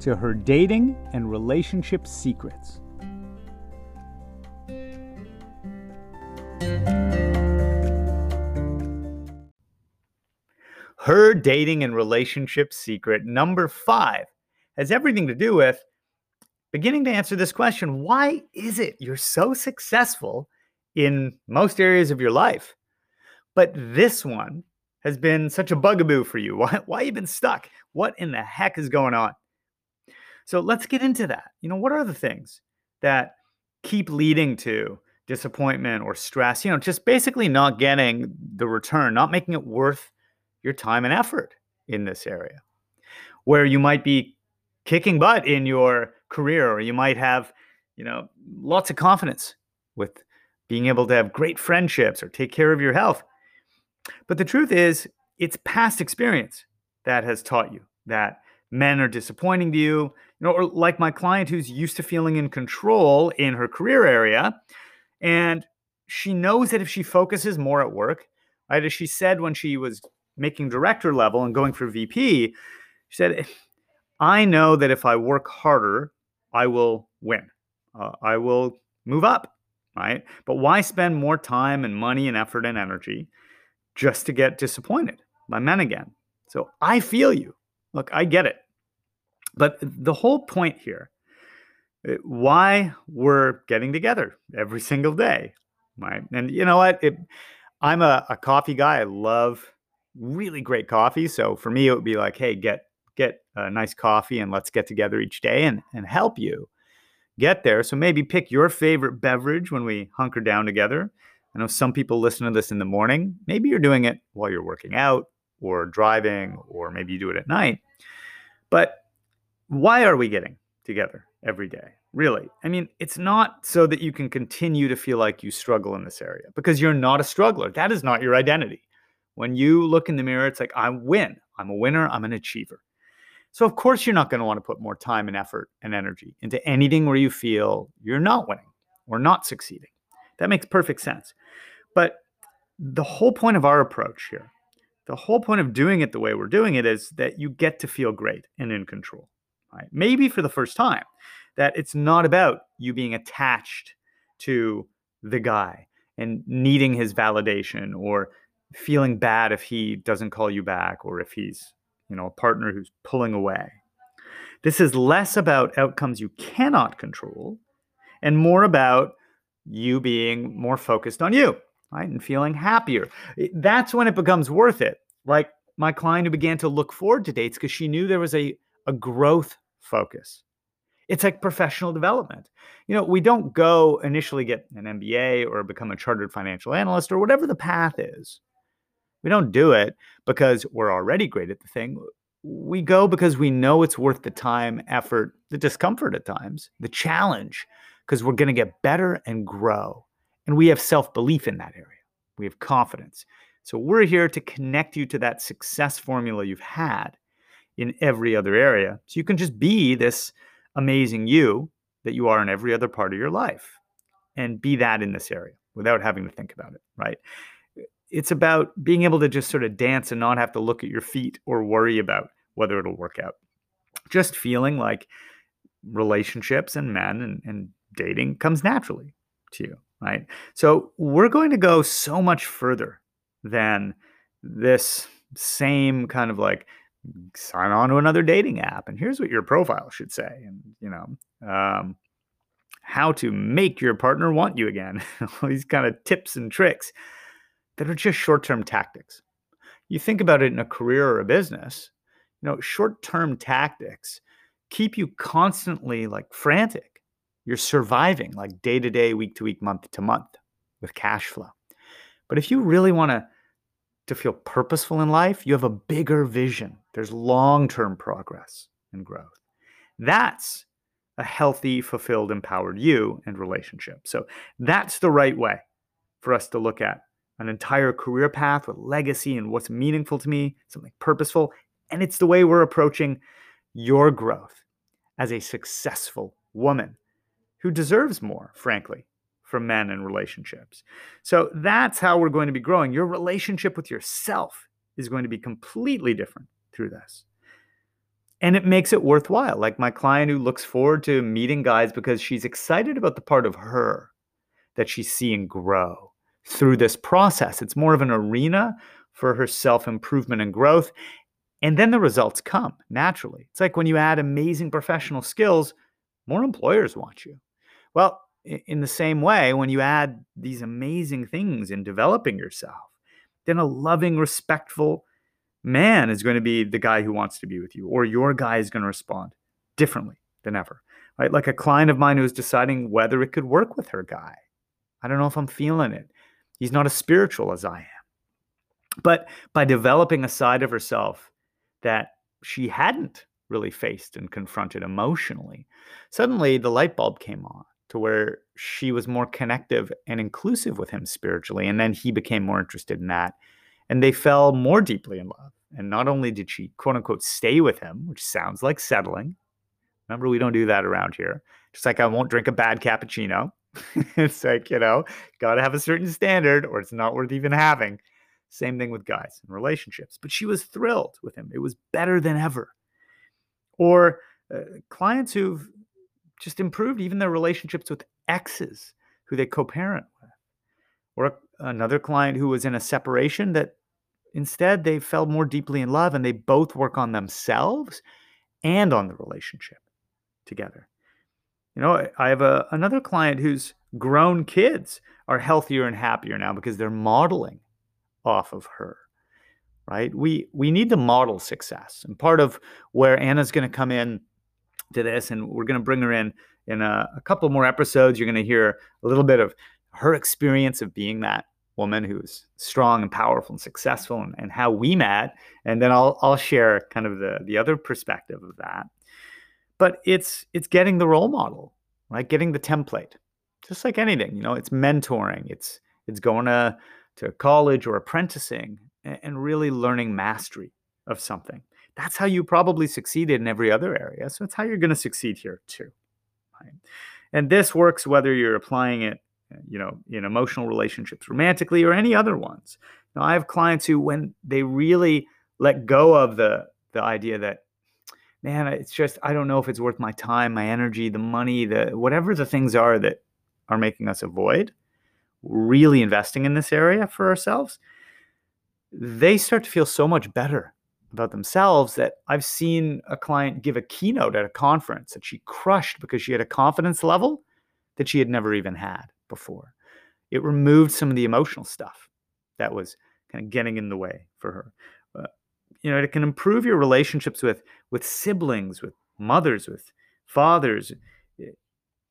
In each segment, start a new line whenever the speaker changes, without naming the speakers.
to her dating and relationship secrets. Her dating and relationship secret number five has everything to do with beginning to answer this question why is it you're so successful in most areas of your life? But this one has been such a bugaboo for you. Why, why you been stuck? What in the heck is going on? So let's get into that. You know, what are the things that keep leading to disappointment or stress? You know, just basically not getting the return, not making it worth your time and effort in this area. Where you might be kicking butt in your career, or you might have, you know, lots of confidence with being able to have great friendships or take care of your health. But the truth is, it's past experience that has taught you that men are disappointing to you, you know, or like my client who's used to feeling in control in her career area. And she knows that if she focuses more at work, right, as she said when she was making director level and going for VP, she said, I know that if I work harder, I will win. Uh, I will move up, right? But why spend more time and money and effort and energy just to get disappointed by men again? So I feel you. Look, I get it. But the whole point here, eh, why we're getting together every single day, right? And you know what? It, I'm a, a coffee guy. I love really great coffee. So for me, it would be like, hey, get get a nice coffee and let's get together each day and, and help you get there. So maybe pick your favorite beverage when we hunker down together. I know some people listen to this in the morning. Maybe you're doing it while you're working out or driving, or maybe you do it at night. But why are we getting together every day? Really? I mean, it's not so that you can continue to feel like you struggle in this area because you're not a struggler. That is not your identity. When you look in the mirror, it's like, I win. I'm a winner. I'm an achiever. So, of course, you're not going to want to put more time and effort and energy into anything where you feel you're not winning or not succeeding. That makes perfect sense. But the whole point of our approach here, the whole point of doing it the way we're doing it is that you get to feel great and in control right? Maybe for the first time, that it's not about you being attached to the guy and needing his validation or feeling bad if he doesn't call you back or if he's, you know, a partner who's pulling away. This is less about outcomes you cannot control and more about you being more focused on you, right? And feeling happier. That's when it becomes worth it. Like my client who began to look forward to dates because she knew there was a, a growth focus. It's like professional development. You know, we don't go initially get an MBA or become a chartered financial analyst or whatever the path is. We don't do it because we're already great at the thing. We go because we know it's worth the time, effort, the discomfort at times, the challenge, because we're going to get better and grow. And we have self belief in that area. We have confidence. So we're here to connect you to that success formula you've had in every other area. So you can just be this amazing you that you are in every other part of your life and be that in this area without having to think about it, right? It's about being able to just sort of dance and not have to look at your feet or worry about whether it'll work out. Just feeling like relationships and men and, and dating comes naturally to you, right? So we're going to go so much further than this same kind of like sign on to another dating app and here's what your profile should say and you know um, how to make your partner want you again all these kind of tips and tricks that are just short-term tactics. You think about it in a career or a business you know short-term tactics keep you constantly like frantic. You're surviving like day to day week to week month to month with cash flow. But if you really want to to feel purposeful in life, you have a bigger vision. There's long term progress and growth. That's a healthy, fulfilled, empowered you and relationship. So that's the right way for us to look at an entire career path with legacy and what's meaningful to me, something purposeful. And it's the way we're approaching your growth as a successful woman who deserves more, frankly, from men and relationships. So that's how we're going to be growing. Your relationship with yourself is going to be completely different through this. And it makes it worthwhile. Like my client who looks forward to meeting guys because she's excited about the part of her that she's seeing grow through this process. It's more of an arena for her self improvement and growth. And then the results come naturally. It's like when you add amazing professional skills, more employers want you. Well, in the same way, when you add these amazing things in developing yourself, then a loving, respectful man is going to be the guy who wants to be with you, or your guy is going to respond differently than ever. Right? Like a client of mine who's deciding whether it could work with her guy. I don't know if I'm feeling it. He's not as spiritual as I am. But by developing a side of herself that she hadn't really faced and confronted emotionally, suddenly the light bulb came on to where she was more connective and inclusive with him spiritually. And then he became more interested in that. And they fell more deeply in love. And not only did she, quote unquote, stay with him, which sounds like settling. Remember, we don't do that around here. Just like I won't drink a bad cappuccino. it's like, you know, got to have a certain standard or it's not worth even having. Same thing with guys and relationships. But she was thrilled with him. It was better than ever. Or uh, clients who've just improved even their relationships with exes who they co-parent with. Or another client who was in a separation that instead they fell more deeply in love and they both work on themselves and on the relationship together. You know i have a, another client whose grown kids are healthier and happier now because they're modeling off of her right? We we need to model success. And part of where anna's going to come in to this, and we're going to bring her in in a, a couple more episodes. You're going to hear a little bit of her experience of being that woman who's strong and powerful and successful, and, and how we met, and then I'll I'll share kind of the the other perspective of that. But it's it's getting the role model, right? Getting the template, just like anything, you know. It's mentoring. It's it's going to to college or apprenticing and, and really learning mastery of something that's how you probably succeeded in every other area. So it's how you're going to succeed here too. Right? And this works whether you're applying it, uh, you know, in emotional relationships, romantically, or any other ones. Now, I have clients who, when they really let go of the the idea that, man, it's just I don't know if it's worth my time, my energy, the money, the whatever the things are that are making us avoid really investing in this area for ourselves, they start to feel so much better about themselves that I've seen a client give a keynote at a conference that she crushed because she had a confidence level that she had never even had before. It removed some of the emotional stuff that was kind of getting in the way for her. Uh, you know, it can improve your relationships with with siblings, with mothers, with fathers.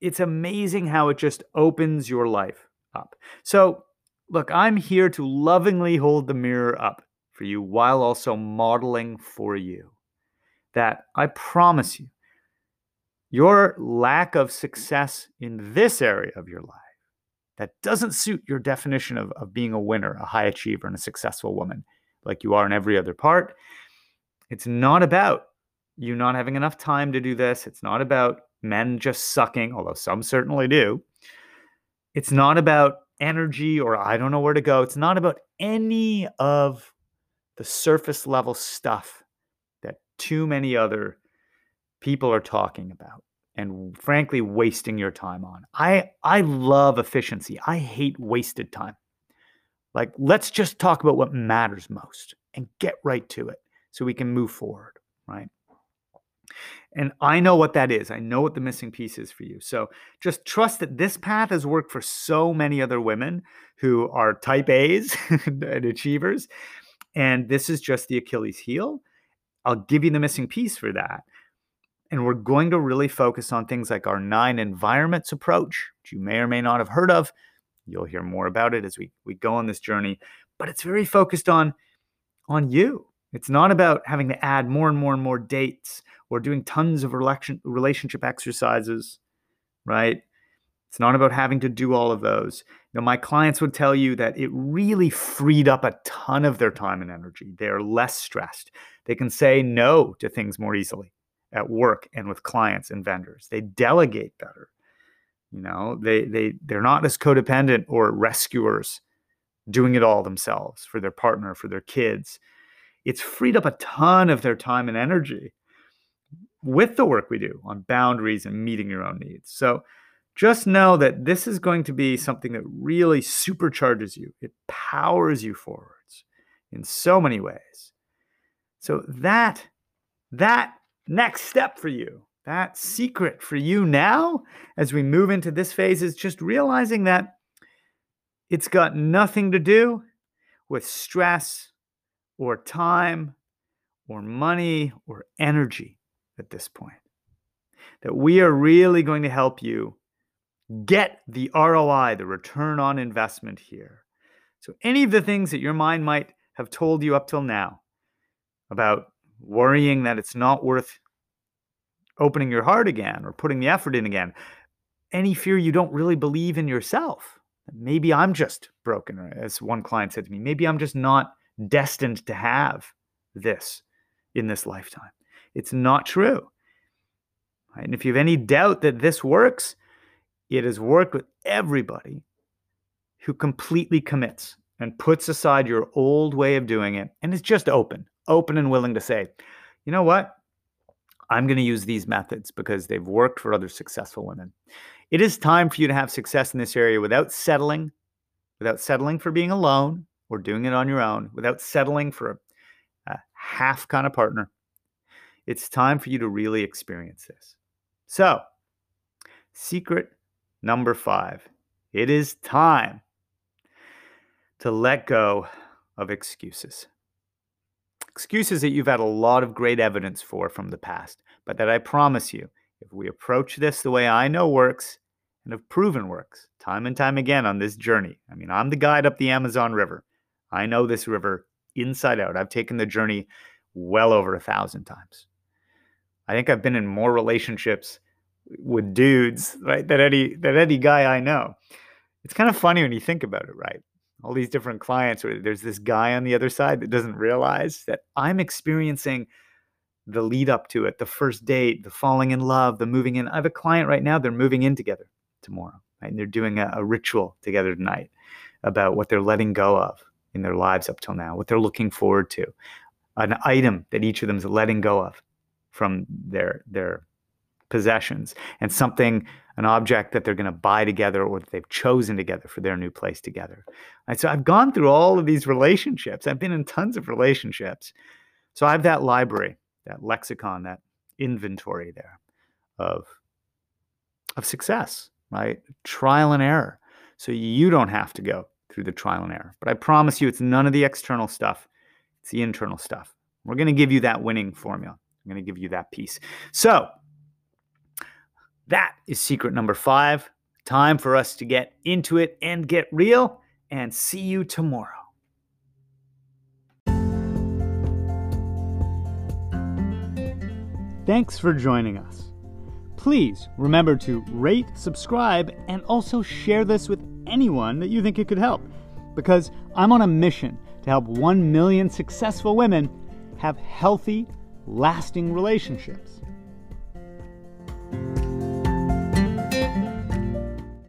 It's amazing how it just opens your life up. So, look, I'm here to lovingly hold the mirror up for you while also modeling for you. That I promise you, your lack of success in this area of your life that doesn't suit your definition of, of being a winner, a high achiever, and a successful woman, like you are in every other part. It's not about you not having enough time to do this. It's not about men just sucking, although some certainly do. It's not about energy or I don't know where to go. It's not about any of the surface level stuff that too many other people are talking about and frankly wasting your time on. I I love efficiency. I hate wasted time. Like let's just talk about what matters most and get right to it so we can move forward, right? And I know what that is. I know what the missing piece is for you. So just trust that this path has worked for so many other women who are type A's and achievers and this is just the Achilles heel. I'll give you the missing piece for that. And we're going to really focus on things like our nine environments approach, which you may or may not have heard of. You'll hear more about it as we, we go on this journey. But it's very focused on, on you, It's not about having to add more and more and more dates or doing tons of relation, relationship exercises, right? It's not about having to do all of those. You know, my clients would tell you that it really freed up a ton of their time and energy. They are less stressed. They can say no to things more easily at work and with clients and vendors. They delegate better. You know, they they they're not as codependent or rescuers doing it all themselves for their partner, for their kids. It's freed up a ton of their time and energy with the work we do on boundaries and meeting your own needs. So just know that this is going to be something that really supercharges you. It powers you forwards in so many ways. So that that next step for you, that secret for you now as we move into this phase is just realizing that it's got nothing to do with stress or time or money or energy at this point. That we are really going to help you get the ROI, the return on investment here. So, any of the things that your mind might have told you up till now about worrying that it's not worth opening your heart again or putting the effort in again, any fear you don't really believe in yourself. Maybe I'm just broken, as one client said to me, maybe I'm just not destined to have this in this lifetime. It's not true. Right? And if you have any doubt that this works, it has worked with everybody who completely commits and puts aside your old way of doing it and is just open, open and willing to say, you know what? I'm going to use these methods because they've worked for other successful women. It is time for you to have success in this area without settling, without settling for being alone or doing it on your own, without settling for a, a half kind of partner. It's time for you to really experience this. So, secret number five it is time to let go of excuses. Excuses that you've had a lot of great evidence for from the past, but that I promise you, if we approach this the way I know works and have proven works time and time again on this journey, I mean, I'm the guide up the Amazon River. I know this river inside out. I've taken the journey well over a thousand times. I think I've been in more relationships with dudes, right, That any that any guy I know. It's kind of funny when you think about it, right? All these different clients where there's this guy on the other side that doesn't realize that I'm experiencing the lead up to it, the first date, the falling in love, the moving in. I have a client right now, they're moving in together tomorrow, right? And they're doing a, a ritual together tonight about what they're letting go of in their lives up till now, what they're looking forward to, an item that each of them is letting go of from their their possessions and something an object that they're going to buy together or that they've chosen together for their new place together. And so i've gone through all of these relationships. I've been in tons of relationships. So i have that library that lexicon that inventory there of of success right? Trial and error. So you don't have to go through the trial and error but i promise you it's none of the external stuff. It's the internal stuff. We're going to give you that winning formula. I'm going to give you that piece. So, that is secret number five. Time for us to get into it and get real, and see you tomorrow. Thanks for joining us. Please remember to rate, subscribe, and also share this with anyone that you think it could help. Because I'm on a mission to help 1 million successful women have healthy, lasting relationships.